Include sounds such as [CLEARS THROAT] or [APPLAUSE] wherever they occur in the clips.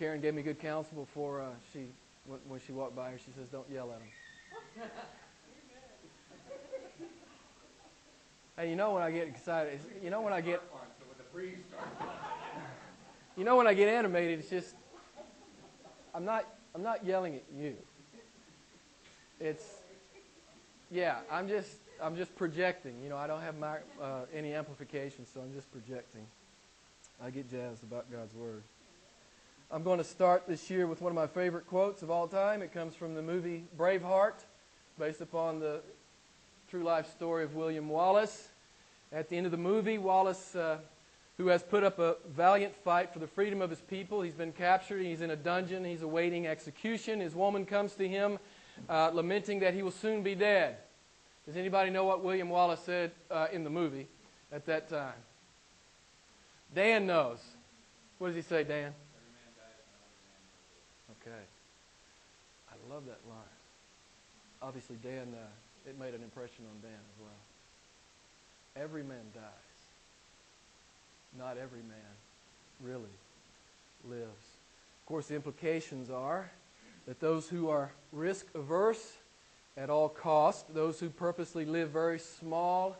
Karen gave me good counsel before uh, she when, when she walked by her. She says, "Don't yell at him. [LAUGHS] hey, you know when I get excited, you know when I get, [LAUGHS] you know when I get animated, it's just I'm not I'm not yelling at you. It's yeah, I'm just I'm just projecting. You know, I don't have my, uh, any amplification, so I'm just projecting. I get jazzed about God's word. I'm going to start this year with one of my favorite quotes of all time. It comes from the movie Braveheart, based upon the true life story of William Wallace. At the end of the movie, Wallace, uh, who has put up a valiant fight for the freedom of his people, he's been captured, he's in a dungeon, he's awaiting execution. His woman comes to him, uh, lamenting that he will soon be dead. Does anybody know what William Wallace said uh, in the movie at that time? Dan knows. What does he say, Dan? Okay. I love that line. Obviously, Dan, uh, it made an impression on Dan as well. Every man dies. Not every man really lives. Of course, the implications are that those who are risk averse at all costs, those who purposely live very small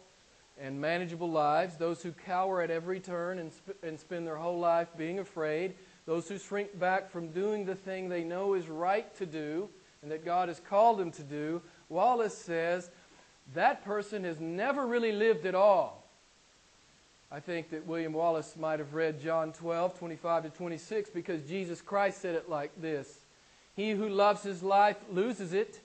and manageable lives, those who cower at every turn and, sp- and spend their whole life being afraid, those who shrink back from doing the thing they know is right to do and that God has called him to do, Wallace says that person has never really lived at all. I think that William Wallace might have read John 12, 25 to 26, because Jesus Christ said it like this He who loves his life loses it,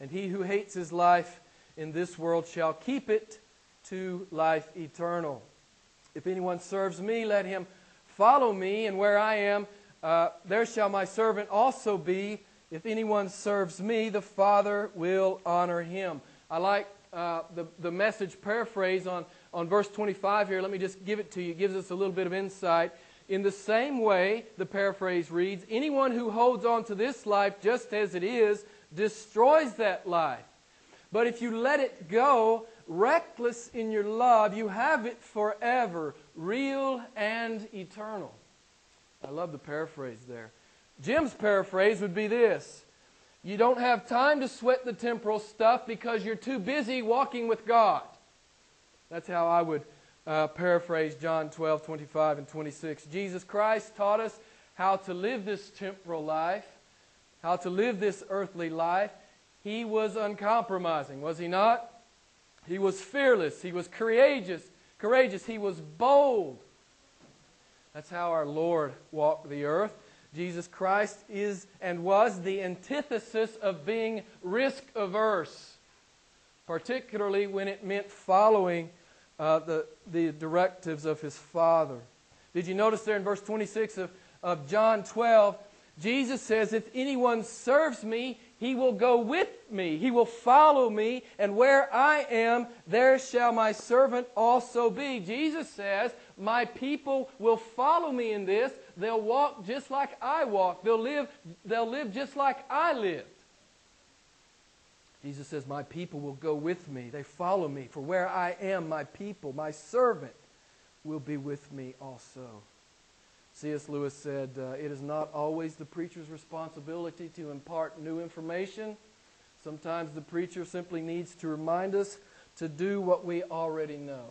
and he who hates his life in this world shall keep it to life eternal. If anyone serves me, let him Follow me, and where I am, uh, there shall my servant also be. If anyone serves me, the Father will honor him. I like uh, the, the message paraphrase on, on verse 25 here. Let me just give it to you. It gives us a little bit of insight. In the same way, the paraphrase reads Anyone who holds on to this life just as it is destroys that life. But if you let it go, reckless in your love, you have it forever, real and eternal. I love the paraphrase there. Jim's paraphrase would be this You don't have time to sweat the temporal stuff because you're too busy walking with God. That's how I would uh, paraphrase John 12, 25, and 26. Jesus Christ taught us how to live this temporal life, how to live this earthly life. He was uncompromising, was he not? He was fearless. He was courageous. Courageous. He was bold. That's how our Lord walked the earth. Jesus Christ is and was the antithesis of being risk averse, particularly when it meant following uh, the, the directives of his Father. Did you notice there in verse 26 of, of John 12? Jesus says, If anyone serves me, he will go with me. He will follow me. And where I am, there shall my servant also be. Jesus says, My people will follow me in this. They'll walk just like I walk. They'll live, they'll live just like I lived. Jesus says, My people will go with me. They follow me. For where I am, my people, my servant, will be with me also. C.S. Lewis said, uh, It is not always the preacher's responsibility to impart new information. Sometimes the preacher simply needs to remind us to do what we already know.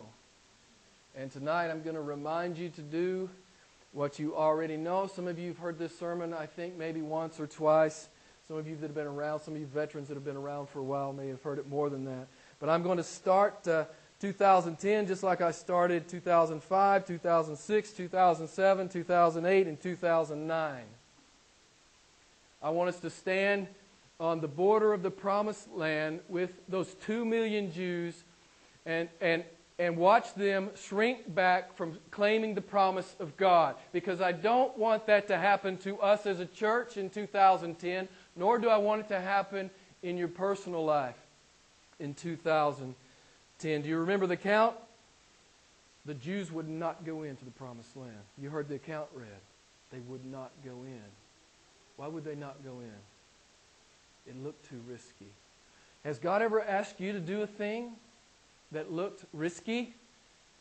And tonight I'm going to remind you to do what you already know. Some of you have heard this sermon, I think, maybe once or twice. Some of you that have been around, some of you veterans that have been around for a while may have heard it more than that. But I'm going to start. Uh, 2010, just like I started 2005, 2006, 2007, 2008, and 2009. I want us to stand on the border of the promised land with those two million Jews and, and, and watch them shrink back from claiming the promise of God. Because I don't want that to happen to us as a church in 2010, nor do I want it to happen in your personal life in 2010. 10. Do you remember the count? The Jews would not go into the promised land. You heard the account read. They would not go in. Why would they not go in? It looked too risky. Has God ever asked you to do a thing that looked risky,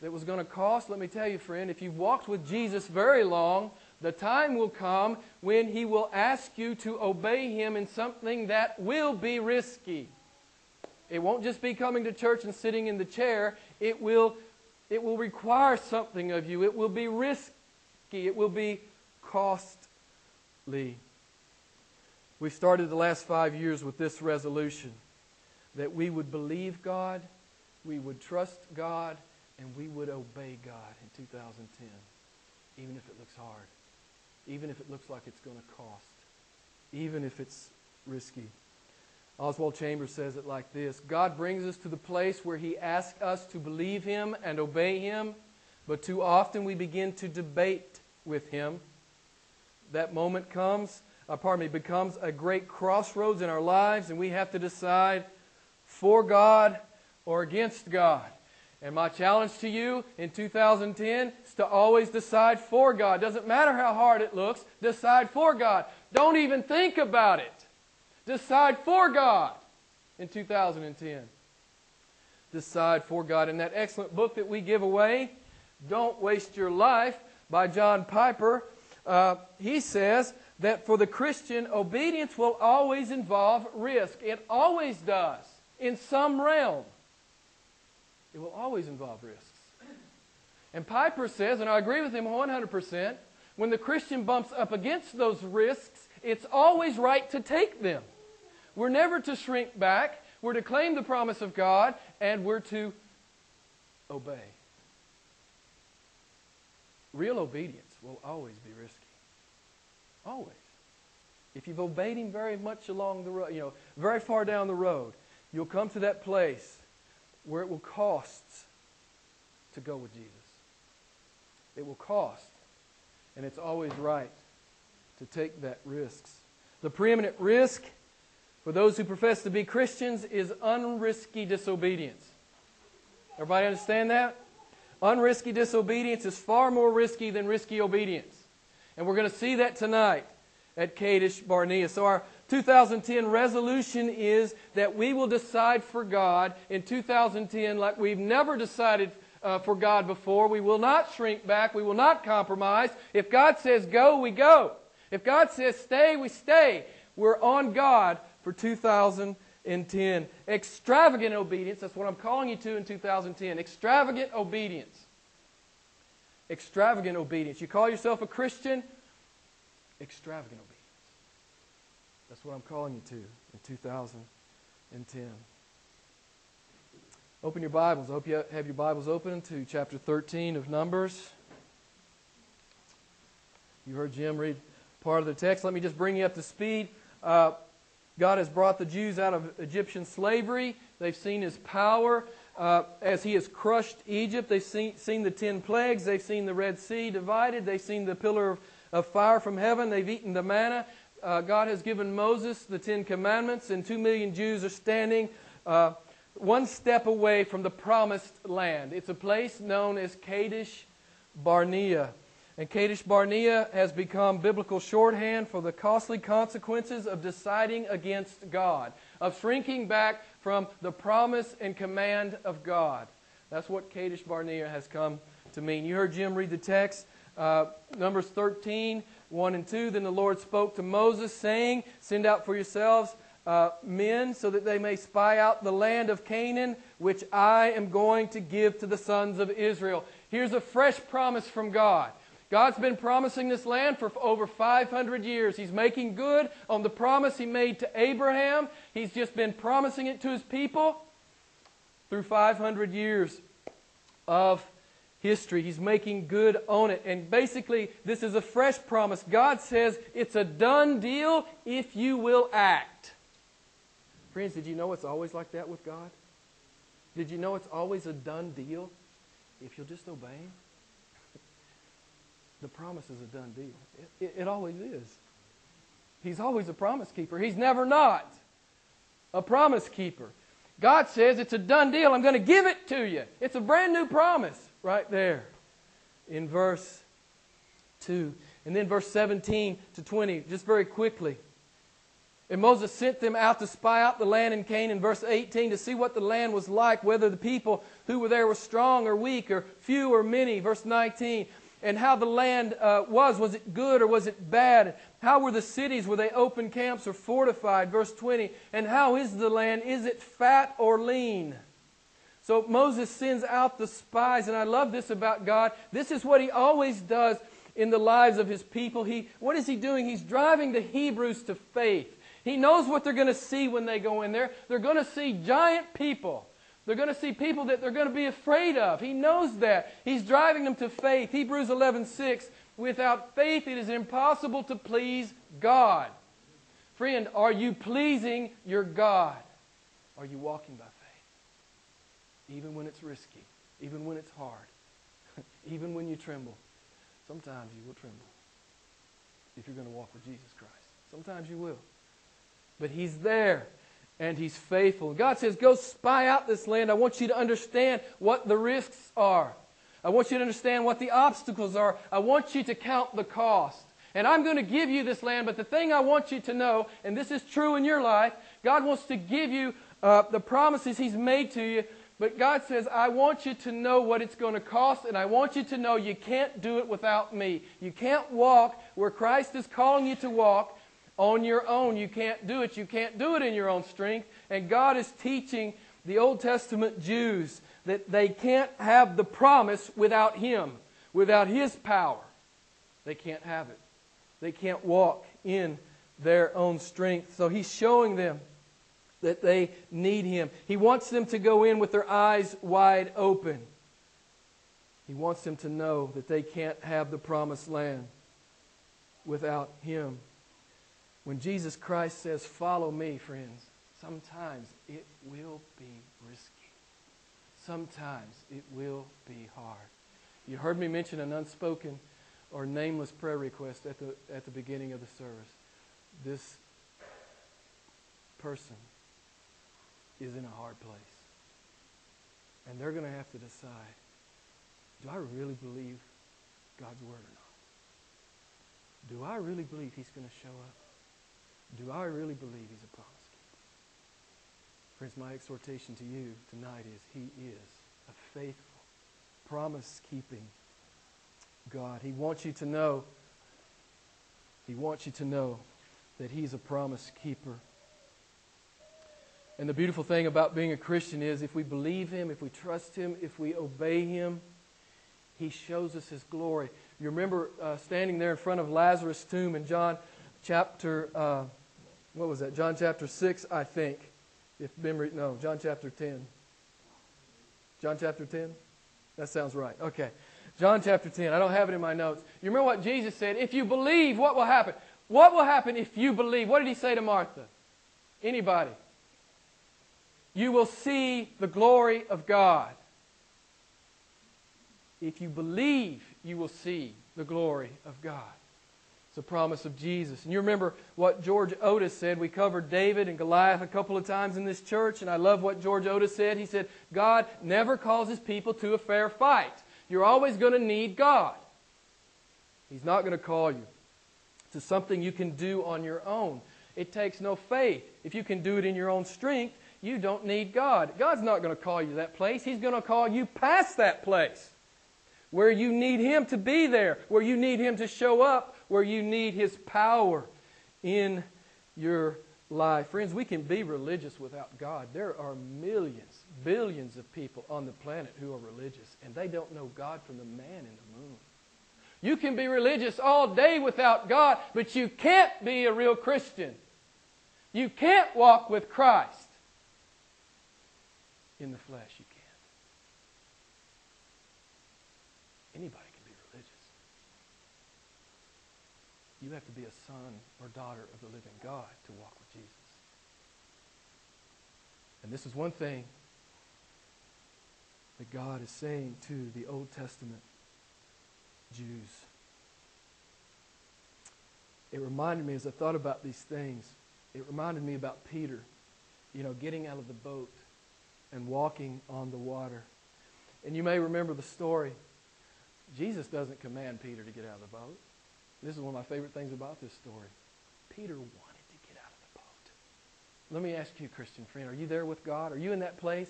that was going to cost? Let me tell you, friend, if you've walked with Jesus very long, The time will come when He will ask you to obey Him in something that will be risky. It won't just be coming to church and sitting in the chair. It will, it will require something of you. It will be risky. It will be costly. We started the last five years with this resolution that we would believe God, we would trust God, and we would obey God in 2010, even if it looks hard, even if it looks like it's going to cost, even if it's risky. Oswald Chambers says it like this God brings us to the place where He asks us to believe Him and obey Him, but too often we begin to debate with Him. That moment comes, uh, pardon me, becomes a great crossroads in our lives, and we have to decide for God or against God. And my challenge to you in 2010 is to always decide for God. Doesn't matter how hard it looks, decide for God. Don't even think about it. Decide for God in 2010. Decide for God. In that excellent book that we give away, Don't Waste Your Life, by John Piper, uh, he says that for the Christian, obedience will always involve risk. It always does, in some realm. It will always involve risks. And Piper says, and I agree with him 100%, when the Christian bumps up against those risks, it's always right to take them. We're never to shrink back. We're to claim the promise of God, and we're to obey. Real obedience will always be risky. Always. If you've obeyed Him very much along the road, you know, very far down the road, you'll come to that place where it will cost to go with Jesus. It will cost. And it's always right to take that risk. The preeminent risk for those who profess to be Christians is unrisky disobedience. Everybody understand that? Unrisky disobedience is far more risky than risky obedience. And we're going to see that tonight at Kadesh Barnea. So our 2010 resolution is that we will decide for God in 2010 like we've never decided uh, for God before. We will not shrink back. We will not compromise. If God says go, we go. If God says stay, we stay. We're on God for 2010. Extravagant obedience, that's what I'm calling you to in 2010. Extravagant obedience. Extravagant obedience. You call yourself a Christian? Extravagant obedience. That's what I'm calling you to in 2010. Open your Bibles. I hope you have your Bibles open to chapter 13 of Numbers. You heard Jim read part of the text. Let me just bring you up to speed. Uh, God has brought the Jews out of Egyptian slavery. They've seen his power uh, as he has crushed Egypt. They've seen, seen the ten plagues. They've seen the Red Sea divided. They've seen the pillar of, of fire from heaven. They've eaten the manna. Uh, God has given Moses the Ten Commandments, and two million Jews are standing uh, one step away from the promised land. It's a place known as Kadesh Barnea. And Kadesh Barnea has become biblical shorthand for the costly consequences of deciding against God, of shrinking back from the promise and command of God. That's what Kadesh Barnea has come to mean. You heard Jim read the text, uh, Numbers 13, 1 and 2. Then the Lord spoke to Moses, saying, Send out for yourselves uh, men so that they may spy out the land of Canaan, which I am going to give to the sons of Israel. Here's a fresh promise from God. God's been promising this land for over 500 years. He's making good on the promise He made to Abraham. He's just been promising it to His people through 500 years of history. He's making good on it. And basically, this is a fresh promise. God says it's a done deal if you will act. Friends, did you know it's always like that with God? Did you know it's always a done deal if you'll just obey Him? The promise is a done deal. It, it, it, always is. He's always a promise keeper. He's never not a promise keeper. God says it's a done deal. I'm going to give it to you. It's a brand new promise right there in verse 2. And then verse 17 to 20, just very quickly. And Moses sent them out to spy out the land in Canaan, verse 18, to see what the land was like, whether the people who were there were strong or weak, or few or many. Verse 19, and how the land uh, was. Was it good or was it bad? How were the cities? Were they open camps or fortified? Verse 20. And how is the land? Is it fat or lean? So Moses sends out the spies, and I love this about God. This is what he always does in the lives of his people. He, what is he doing? He's driving the Hebrews to faith. He knows what they're going to see when they go in there. They're going to see giant people. They're going to see people that they're going to be afraid of. He knows that. He's driving them to faith. Hebrews 11:6, without faith it is impossible to please God. Friend, are you pleasing your God? Are you walking by faith? Even when it's risky, even when it's hard, [LAUGHS] even when you tremble. Sometimes you will tremble if you're going to walk with Jesus Christ. Sometimes you will. But He's there and He's faithful. God says, Go spy out this land. I want you to understand what the risks are. I want you to understand what the obstacles are. I want you to count the cost. And I'm going to give you this land, but the thing I want you to know, and this is true in your life, God wants to give you uh, the promises He's made to you, but God says, I want you to know what it's going to cost, and I want you to know you can't do it without me. You can't walk where Christ is calling you to walk on your own. You can't do it. You can't do it in your own strength. And God is teaching the Old Testament Jews that they can't have the promise without Him, without His power. They can't have it. They can't walk in their own strength. So He's showing them that they need Him. He wants them to go in with their eyes wide open. He wants them to know that they can't have the promised land without Him. When Jesus Christ says, Follow me, friends, sometimes it will be risky. Sometimes it will be hard. You heard me mention an unspoken or nameless prayer request at the, at the beginning of the service. This person is in a hard place. And they're going to have to decide do I really believe God's word or not? Do I really believe He's going to show up? Do I really believe He's a promise keeper? Friends, my exhortation to you tonight is He is a faithful, promise keeping God. He wants you to know, He wants you to know that He's a promise keeper. And the beautiful thing about being a Christian is if we believe Him, if we trust Him, if we obey Him, He shows us His glory. You remember uh, standing there in front of Lazarus' tomb in John chapter, uh, what was that? John chapter 6, I think. If memory, no, John chapter 10. John chapter 10? That sounds right. Okay. John chapter 10. I don't have it in my notes. You remember what Jesus said? If you believe, what will happen? What will happen if you believe? What did he say to Martha? Anybody? you will see the glory of God. If you believe, you will see the glory of God. It's a promise of Jesus. And you remember what George Otis said. We covered David and Goliath a couple of times in this church, and I love what George Otis said. He said, God never causes people to a fair fight. You're always going to need God. He's not going to call you to something you can do on your own. It takes no faith. If you can do it in your own strength, you don't need God. God's not going to call you to that place. He's going to call you past that place where you need Him to be there, where you need Him to show up, where you need His power in your life. Friends, we can be religious without God. There are millions, billions of people on the planet who are religious, and they don't know God from the man in the moon. You can be religious all day without God, but you can't be a real Christian. You can't walk with Christ in the flesh, you can't. Anybody can be religious. You have to be a son or daughter of the living God to walk with Jesus. And this is one thing that God is saying to the Old Testament Jews. It reminded me as I thought about these things, it reminded me about Peter, you know, getting out of the boat and walking on the water. And you may remember the story. Jesus doesn't command Peter to get out of the boat. This is one of my favorite things about this story. Peter wanted to get out of the boat. Let me ask you, Christian friend, are you there with God? Are you in that place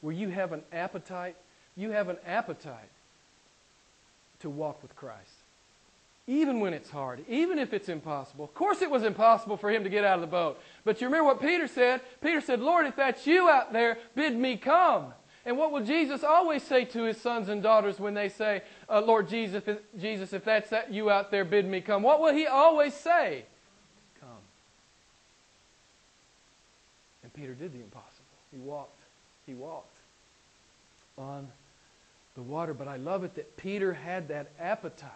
where you have an appetite? You have an appetite to walk with Christ. Even when it's hard, even if it's impossible. Of course, it was impossible for him to get out of the boat. But you remember what Peter said? Peter said, Lord, if that's you out there, bid me come. And what will Jesus always say to his sons and daughters when they say, uh, Lord Jesus, Jesus, if that's that you out there, bid me come? What will he always say? Come. And Peter did the impossible. He walked. He walked on the water. But I love it that Peter had that appetite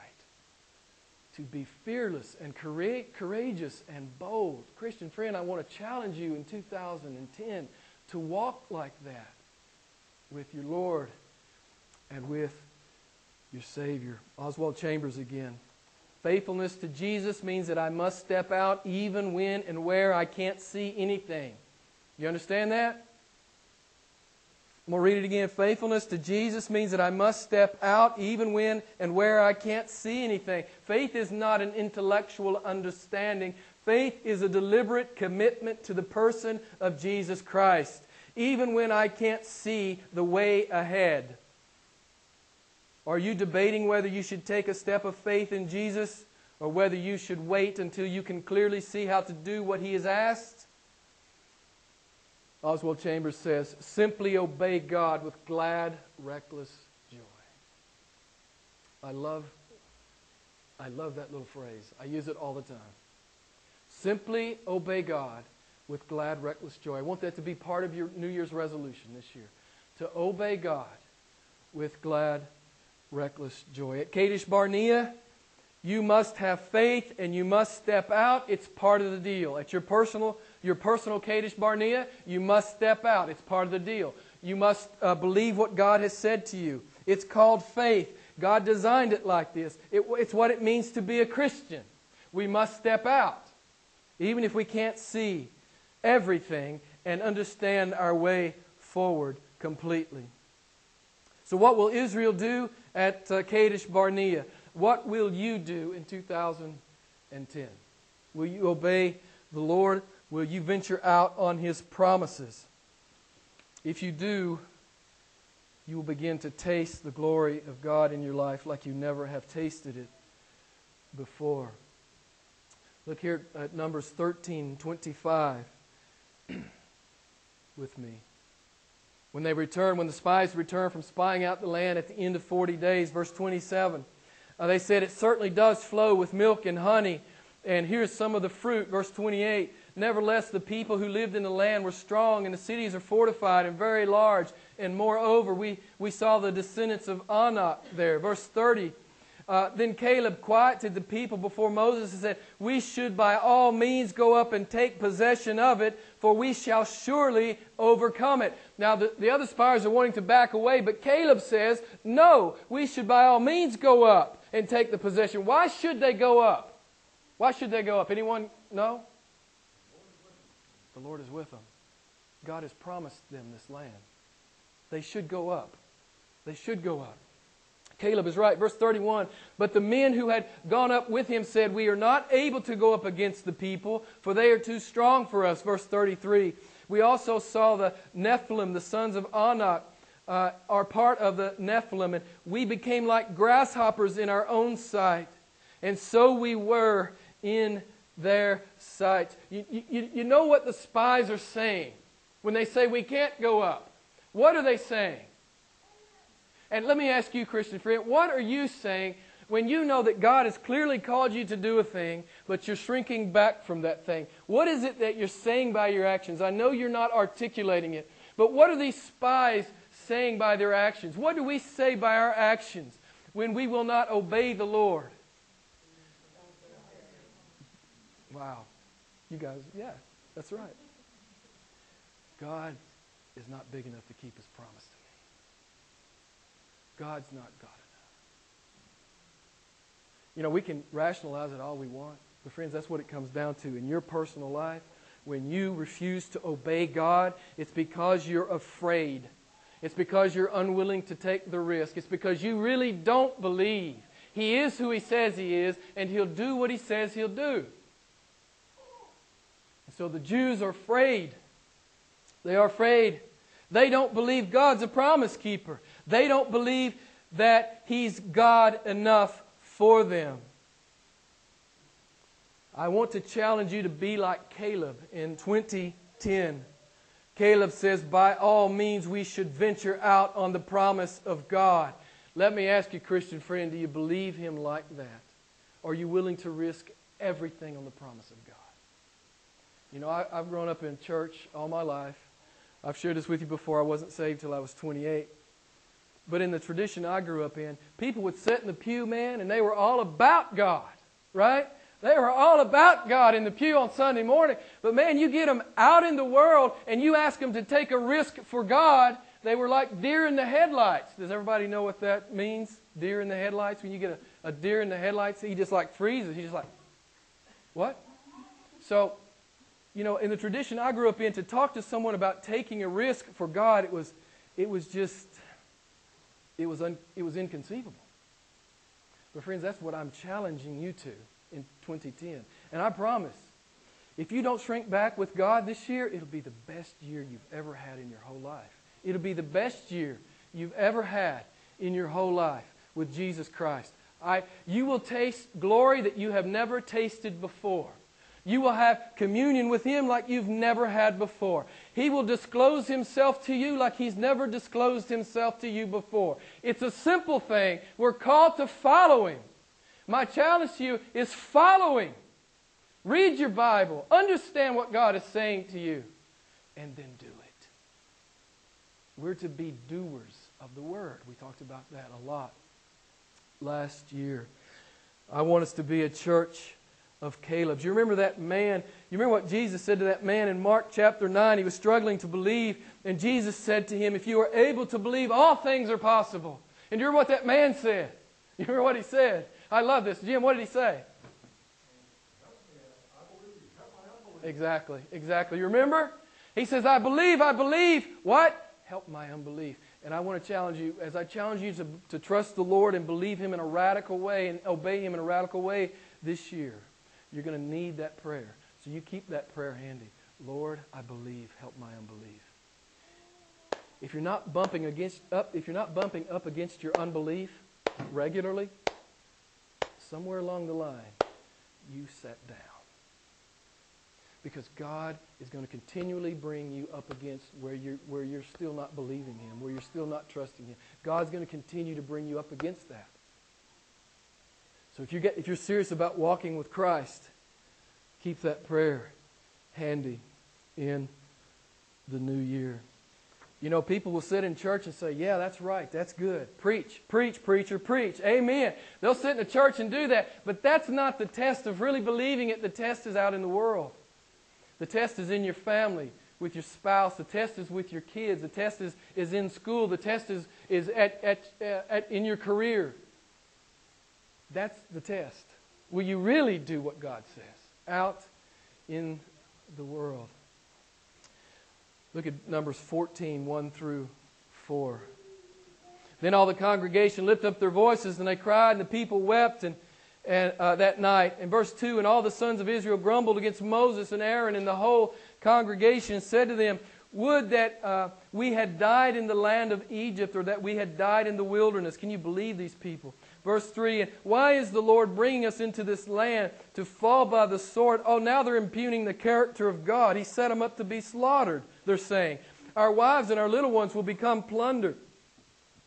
to be fearless and courageous and bold. Christian friend, I want to challenge you in 2010 to walk like that with your Lord and with your Savior. Oswald Chambers again. Faithfulness to Jesus means that I must step out even when and where I can't see anything. You understand that? I'm going to read it again. Faithfulness to Jesus means that I must step out even when and where I can't see anything. Faith is not an intellectual understanding. Faith is a deliberate commitment to the person of Jesus Christ even when I can't see the way ahead? Are you debating whether you should take a step of faith in Jesus or whether you should wait until you can clearly see how to do what He has asked? Oswald Chambers says, simply obey God with glad, reckless joy. I love, I love that little phrase. I use it all the time. Simply obey God with glad, reckless joy. I want that to be part of your New Year's resolution this year to obey God with glad, reckless joy. At Kadesh Barnea, you must have faith and you must step out. It's part of the deal. At your personal, your personal Kadesh Barnea, you must step out. It's part of the deal. You must uh, believe what God has said to you. It's called faith. God designed it like this. It, it's what it means to be a Christian. We must step out, even if we can't see everything and understand our way forward completely. So, what will Israel do at uh, Kadesh Barnea? What will you do in 2010? Will you obey the Lord? Will you venture out on His promises? If you do, you will begin to taste the glory of God in your life like you never have tasted it before. Look here at Numbers 13 25 [CLEARS THROAT] with me. When they returned, when the spies returned from spying out the land at the end of 40 days, verse 27, uh, they said, It certainly does flow with milk and honey. And here's some of the fruit, verse 28. Nevertheless, the people who lived in the land were strong, and the cities are fortified and very large. And moreover, we, we saw the descendants of Anak there. Verse 30. Uh, then Caleb quieted the people before Moses and said, We should by all means go up and take possession of it, for we shall surely overcome it. Now, the, the other spies are wanting to back away, but Caleb says, No, we should by all means go up and take the possession. Why should they go up? Why should they go up? Anyone know? The Lord is with them. God has promised them this land. They should go up. They should go up. Caleb is right. Verse 31 But the men who had gone up with him said, We are not able to go up against the people, for they are too strong for us. Verse 33 We also saw the Nephilim, the sons of Anak, uh, are part of the Nephilim, and we became like grasshoppers in our own sight. And so we were in their sight. You, you, you know what the spies are saying when they say we can't go up? What are they saying? And let me ask you, Christian friend, what are you saying when you know that God has clearly called you to do a thing, but you're shrinking back from that thing? What is it that you're saying by your actions? I know you're not articulating it, but what are these spies saying by their actions? What do we say by our actions when we will not obey the Lord? Wow. You guys, yeah, that's right. God is not big enough to keep his promise to God's not God enough. You know, we can rationalize it all we want, but friends, that's what it comes down to. In your personal life, when you refuse to obey God, it's because you're afraid. It's because you're unwilling to take the risk. It's because you really don't believe He is who He says He is, and He'll do what He says He'll do. And so the Jews are afraid. They are afraid. They don't believe God's a promise keeper. They don't believe that He's God enough for them. I want to challenge you to be like Caleb in 2010. Caleb says, By all means, we should venture out on the promise of God. Let me ask you, Christian friend, do you believe Him like that? Are you willing to risk everything on the promise of God? You know, I, have grown up in church all my life. I've shared this with you before. I wasn't saved till I was 28. But in the tradition I grew up in, people would sit in the pew, man, and they were all about God, right? They were all about God in the pew on Sunday morning. But man, you get them out in the world and you ask them to take a risk for God, they were like deer in the headlights. Does everybody know what that means? Deer in the headlights? When you get a, a deer in the headlights, he just like freezes. He's just like, what? So, you know, in the tradition I grew up in, to talk to someone about taking a risk for God, it was, it was just, it was, un, it was inconceivable. But friends, that's what I'm challenging you to in 2010. And I promise, if you don't shrink back with God this year, it'll be the best year you've ever had in your whole life. It'll be the best year you've ever had in your whole life with Jesus Christ. I, you will taste glory that you have never tasted before. You will have communion with Him like you've never had before. He will disclose Himself to you like He's never disclosed Himself to you before. It's a simple thing. We're called to follow Him. My challenge to you is following. Read your Bible, understand what God is saying to you, and then do it. We're to be doers of the Word. We talked about that a lot last year. I want us to be a church of Caleb. Do you remember that man? You remember what Jesus said to that man in Mark chapter 9? He was struggling to believe, and Jesus said to him, If you are able to believe, all things are possible. And you remember what that man said? [LAUGHS] You remember what he said? I love this. Jim, what did he say? Exactly, exactly. You remember? He says, I believe, I believe. What? Help my unbelief. And I want to challenge you, as I challenge you to, to trust the Lord and believe Him in a radical way and obey Him in a radical way this year, you're going to need that prayer. So you keep that prayer handy. Lord, I believe. Help my unbelief. If you're not bumping against up, if you're not bumping up against your unbelief regularly, somewhere along the line, you sat down. Because God is going to continually bring you up against where you're, where you're still not believing Him, where you're still not trusting Him. God's going to continue to bring you up against that. So if, you get, if you're serious about walking with Christ, keep that prayer handy in the new year. You know, people will sit in church and say, Yeah, that's right. That's good. Preach, preach, preacher, preach. Amen. They'll sit in a church and do that. But that's not the test of really believing it. The test is out in the world. The test is in your family, with your spouse. The test is with your kids. The test is, is in school. The test is, is at, at, at, in your career. That's the test. Will you really do what God says out in the world? Look at Numbers 14, 1 through 4. Then all the congregation lifted up their voices and they cried, and the people wept and, and uh, that night. In verse 2, and all the sons of Israel grumbled against Moses and Aaron, and the whole congregation said to them, Would that uh, we had died in the land of Egypt, or that we had died in the wilderness. Can you believe these people? Verse 3 And why is the Lord bringing us into this land to fall by the sword? Oh, now they're impugning the character of God. He set them up to be slaughtered, they're saying. Our wives and our little ones will become plunder.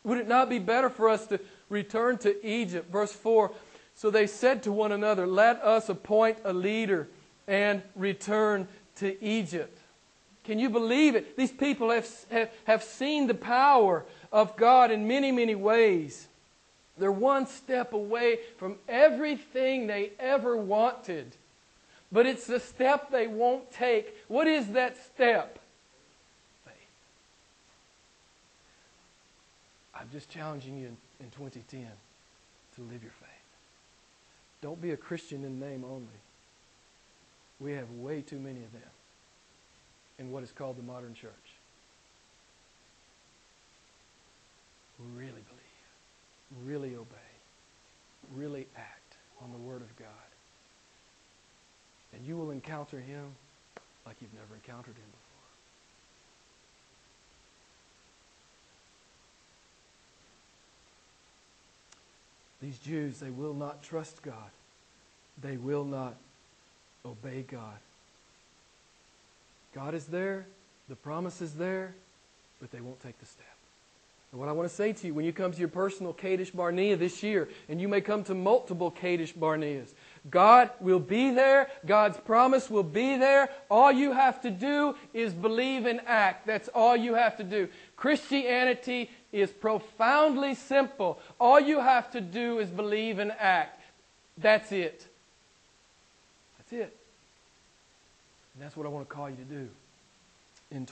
Would it not be better for us to return to Egypt? Verse 4 So they said to one another, Let us appoint a leader and return to Egypt. Can you believe it? These people have, have, have seen the power of God in many, many ways. They're one step away from everything they ever wanted. But it's the step they won't take. What is that step? Faith. I'm just challenging you in, in 2010 to live your faith. Don't be a Christian in name only. We have way too many of them in what is called the modern church. Really believe really obey, really act on the Word of God. And you will encounter Him like you've never encountered Him before. These Jews, they will not trust God. They will not obey God. God is there, the promise is there, but they won't take the step. And what I want to say to you, when you come to your personal Kadesh Barnea this year, and you may come to multiple Kadesh Barneas, God will be there. God's promise will be there. All you have to do is believe and act. That's all you have to do. Christianity is profoundly simple. All you have to do is believe and act. That's it. That's it. And that's what I want to call you to do in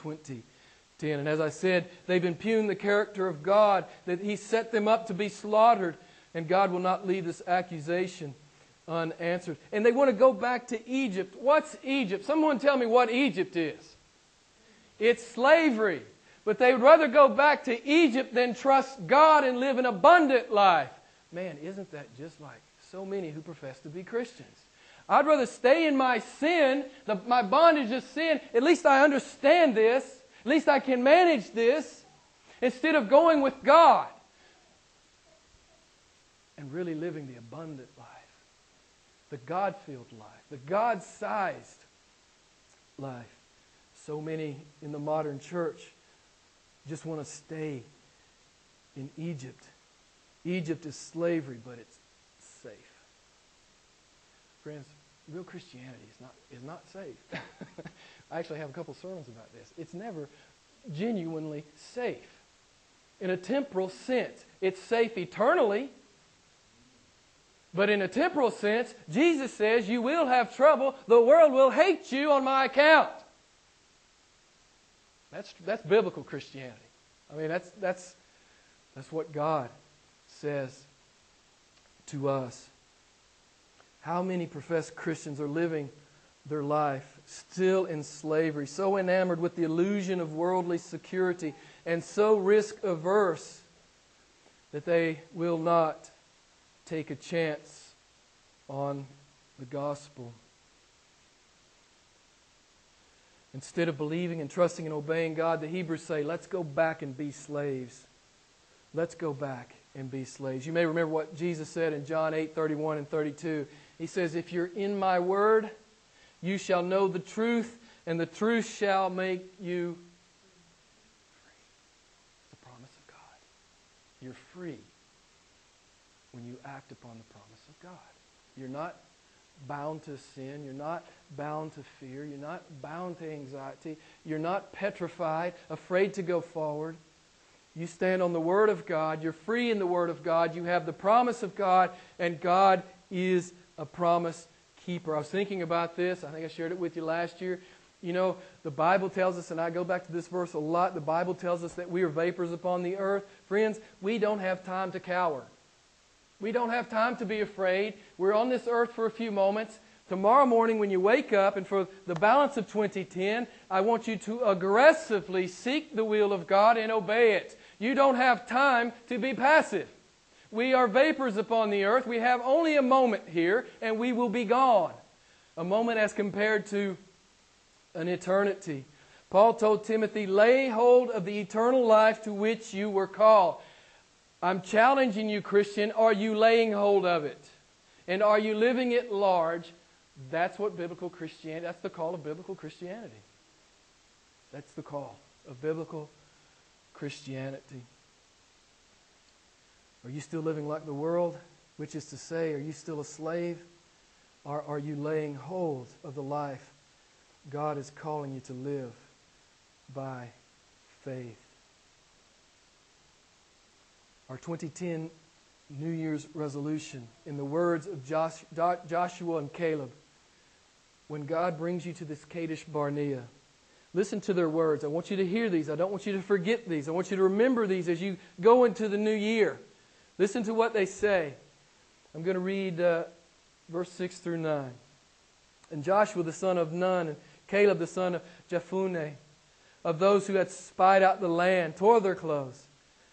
2010. And as I said, they've impugned the character of God, that He set them up to be slaughtered, and God will not leave this accusation unanswered. And they want to go back to Egypt. What's Egypt? Someone tell me what Egypt is. It's slavery. But they would rather go back to Egypt than trust God and live an abundant life. Man, isn't that just like so many who profess to be Christians? I'd rather stay in my sin, the, my bondage of sin. At least I understand this. At least I can manage this. Instead of going with God and really living the abundant life, the God filled life, the God sized life. So many in the modern church just want to stay in Egypt. Egypt is slavery, but it's safe. Friends, real Christianity is not, is not safe. [LAUGHS] I actually have a couple sermons about this. It's never genuinely safe. In a temporal sense, it's safe eternally. But in a temporal sense, Jesus says you will have trouble. The world will hate you on my account. That's, that's biblical Christianity. I mean, that's, that's, that's what God says to us. How many professed Christians are living their life still in slavery, so enamored with the illusion of worldly security, and so risk averse that they will not take a chance on the gospel? Instead of believing and trusting and obeying God, the Hebrews say, let's go back and be slaves. Let's go back and be slaves. You may remember what Jesus said in John 8 31 and 32. He says, If you're in my word, you shall know the truth, and the truth shall make you free. The promise of God. You're free when you act upon the promise of God. You're not bound to sin. You're not bound to fear. You're not bound to anxiety. You're not petrified, afraid to go forward. You stand on the Word of God. You're free in the Word of God. You have the promise of God, and God is a promise keeper. I was thinking about this. I think I shared it with you last year. You know, the Bible tells us, and I go back to this verse a lot, the Bible tells us that we are vapors upon the earth. Friends, we don't have time to cower. We don't have time to be afraid. We're on this earth for a few moments. Tomorrow morning, when you wake up, and for the balance of 2010, I want you to aggressively seek the will of God and obey it. You don't have time to be passive. We are vapors upon the earth. We have only a moment here, and we will be gone. A moment as compared to an eternity. Paul told Timothy, lay hold of the eternal life to which you were called. I'm challenging you, Christian. Are you laying hold of it? And are you living it large? That's what biblical Christianity, that's the call of biblical Christianity. That's the call of biblical Christianity. Are you still living like the world? Which is to say, are you still a slave? Or are you laying hold of the life God is calling you to live by faith? Our 2010 New Year's resolution, in the words of Joshua and Caleb, when God brings you to this Kadesh Barnea, listen to their words. I want you to hear these. I don't want you to forget these. I want you to remember these as you go into the new year. Listen to what they say. I'm going to read uh, verse 6 through 9. And Joshua the son of Nun, and Caleb the son of Jephunneh, of those who had spied out the land, tore their clothes.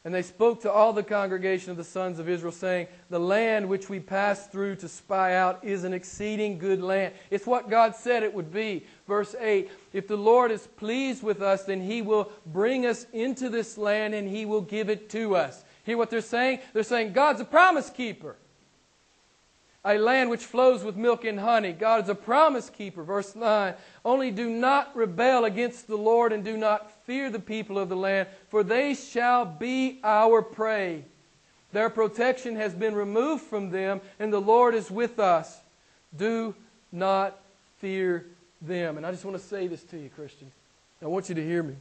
And they spoke to all the congregation of the sons of Israel, saying, The land which we passed through to spy out is an exceeding good land. It's what God said it would be. Verse 8 If the Lord is pleased with us, then he will bring us into this land and he will give it to us. Hear what they're saying? They're saying, God's a promise keeper. a land which flows with milk and honey. God is a promise keeper. Verse 9 Only do not rebel against the Lord and do not fear the people of the land, for they shall be our prey. Their protection has been removed from them, and the Lord is with us. Do not fear them. And I just want to say this to you, Christian. I want you to hear me.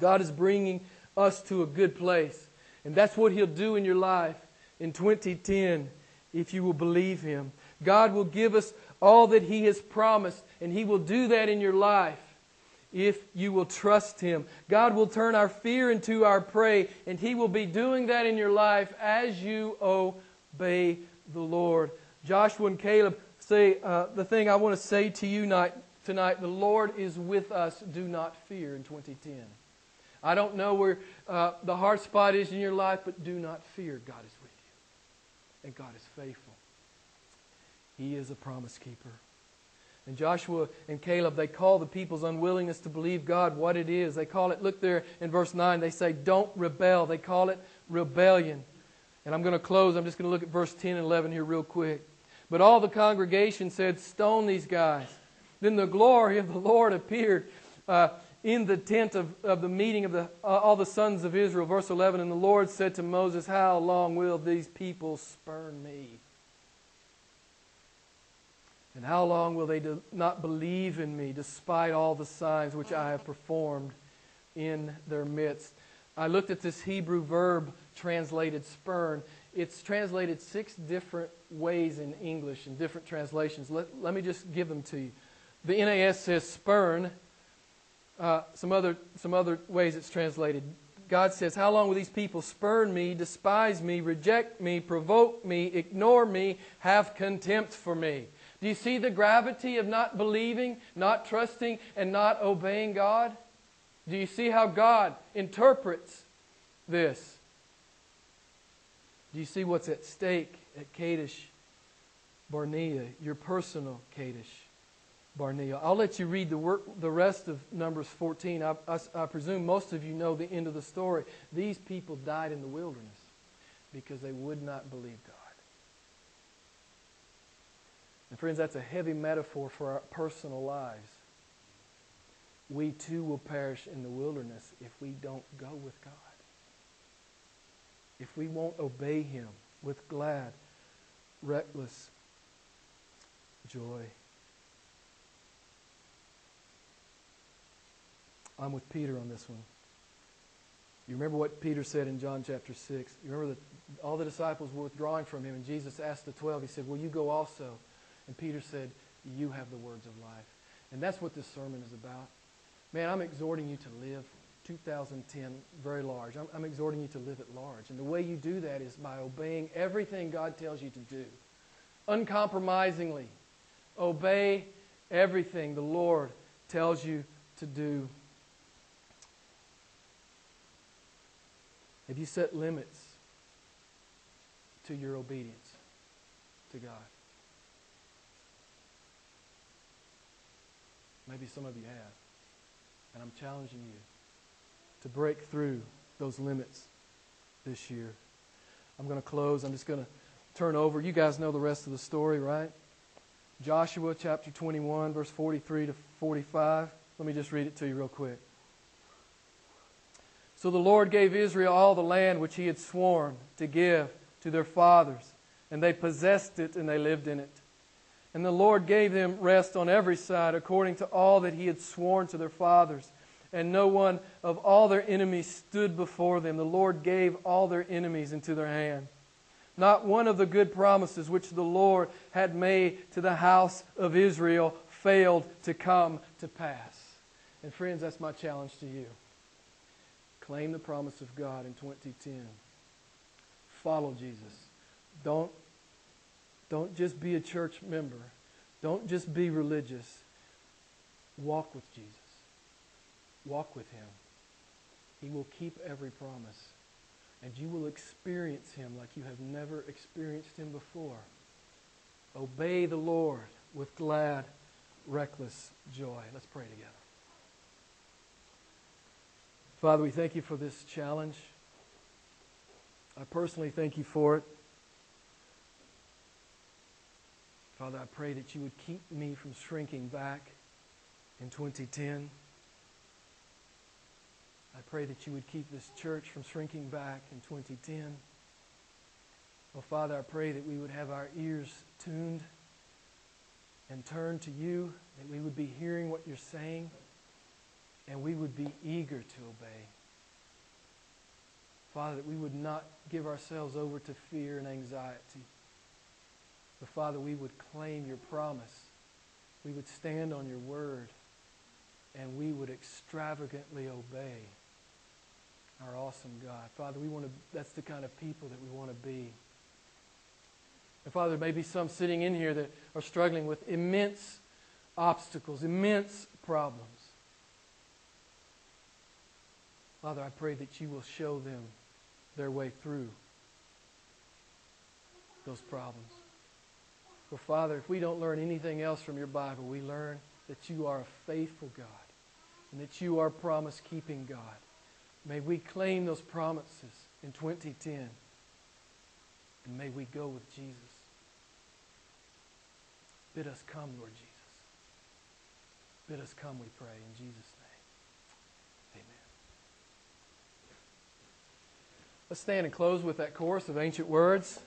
God is bringing us to a good place. And that's what He'll do in your life in 2010 if you will believe Him. God will give us all that He has promised, and He will do that in your life if you will trust Him. God will turn our fear into our prey, and He will be doing that in your life as you obey the Lord. Joshua and Caleb say uh, the thing I want to say to you tonight, tonight the Lord is with us. Do not fear in 2010. I don't know where uh, the hard spot is in your life, but do not fear. God is with you. And God is faithful. He is a promise keeper. And Joshua and Caleb, they call the people's unwillingness to believe God what it is. They call it, look there in verse 9, they say, don't rebel. They call it rebellion. And I'm going to close. I'm just going to look at verse 10 and 11 here real quick. But all the congregation said, Stone these guys. Then the glory of the Lord appeared. Uh, in the tent of, of the meeting of the, uh, all the sons of Israel. Verse 11 And the Lord said to Moses, How long will these people spurn me? And how long will they do, not believe in me, despite all the signs which I have performed in their midst? I looked at this Hebrew verb translated spurn. It's translated six different ways in English in different translations. Let, let me just give them to you. The NAS says spurn uh, some, other, some other ways it's translated. God says, How long will these people spurn me, despise me, reject me, provoke me, ignore me, have contempt for me? Do you see the gravity of not believing, not trusting, and not obeying God? Do you see how God interprets this? Do you see what's at stake at Kadesh Barnea, your personal Kadesh? Barnea. I'll let you read the, work, the rest of Numbers 14. I, I, I presume most of you know the end of the story. These people died in the wilderness because they would not believe God. And friends, that's a heavy metaphor for our personal lives. We too will perish in the wilderness if we don't go with God. If we won't obey Him with glad, reckless joy. I'm with Peter on this one. You remember what Peter said in John chapter 6? You remember that all the disciples were withdrawing from him, and Jesus asked the 12, He said, Will you go also? And Peter said, You have the words of life. And that's what this sermon is about. Man, I'm exhorting you to live 2010 very large. I'm, I'm exhorting you to live at large. And the way you do that is by obeying everything God tells you to do, uncompromisingly. Obey everything the Lord tells you to do. Have you set limits to your obedience to God? Maybe some of you have. And I'm challenging you to break through those limits this year. I'm going to close. I'm just going to turn over. You guys know the rest of the story, right? Joshua chapter 21, verse 43 to 45. Let me just read it to you real quick. So the Lord gave Israel all the land which he had sworn to give to their fathers, and they possessed it and they lived in it. And the Lord gave them rest on every side according to all that he had sworn to their fathers. And no one of all their enemies stood before them. The Lord gave all their enemies into their hand. Not one of the good promises which the Lord had made to the house of Israel failed to come to pass. And friends, that's my challenge to you. Claim the promise of God in 2010. Follow Jesus. Don't, don't just be a church member. Don't just be religious. Walk with Jesus. Walk with Him. He will keep every promise. And you will experience Him like you have never experienced Him before. Obey the Lord with glad, reckless joy. Let's pray together. Father, we thank you for this challenge. I personally thank you for it. Father, I pray that you would keep me from shrinking back in 2010. I pray that you would keep this church from shrinking back in 2010. Oh, Father, I pray that we would have our ears tuned and turned to you, that we would be hearing what you're saying, and we would be eager to obey. Father, that we would not give ourselves over to fear and anxiety. But Father, we would claim your promise. We would stand on your word. And we would extravagantly obey our awesome God. Father, we want to, that's the kind of people that we want to be. And Father, there may be some sitting in here that are struggling with immense obstacles, immense problems. Father, I pray that you will show them their way through those problems. For Father, if we don't learn anything else from your Bible, we learn that you are a faithful God and that you are promise keeping God. May we claim those promises in 2010 and may we go with Jesus. Bid us come, Lord Jesus. Bid us come, we pray, in Jesus' name. Amen. Let's stand and close with that chorus of ancient words.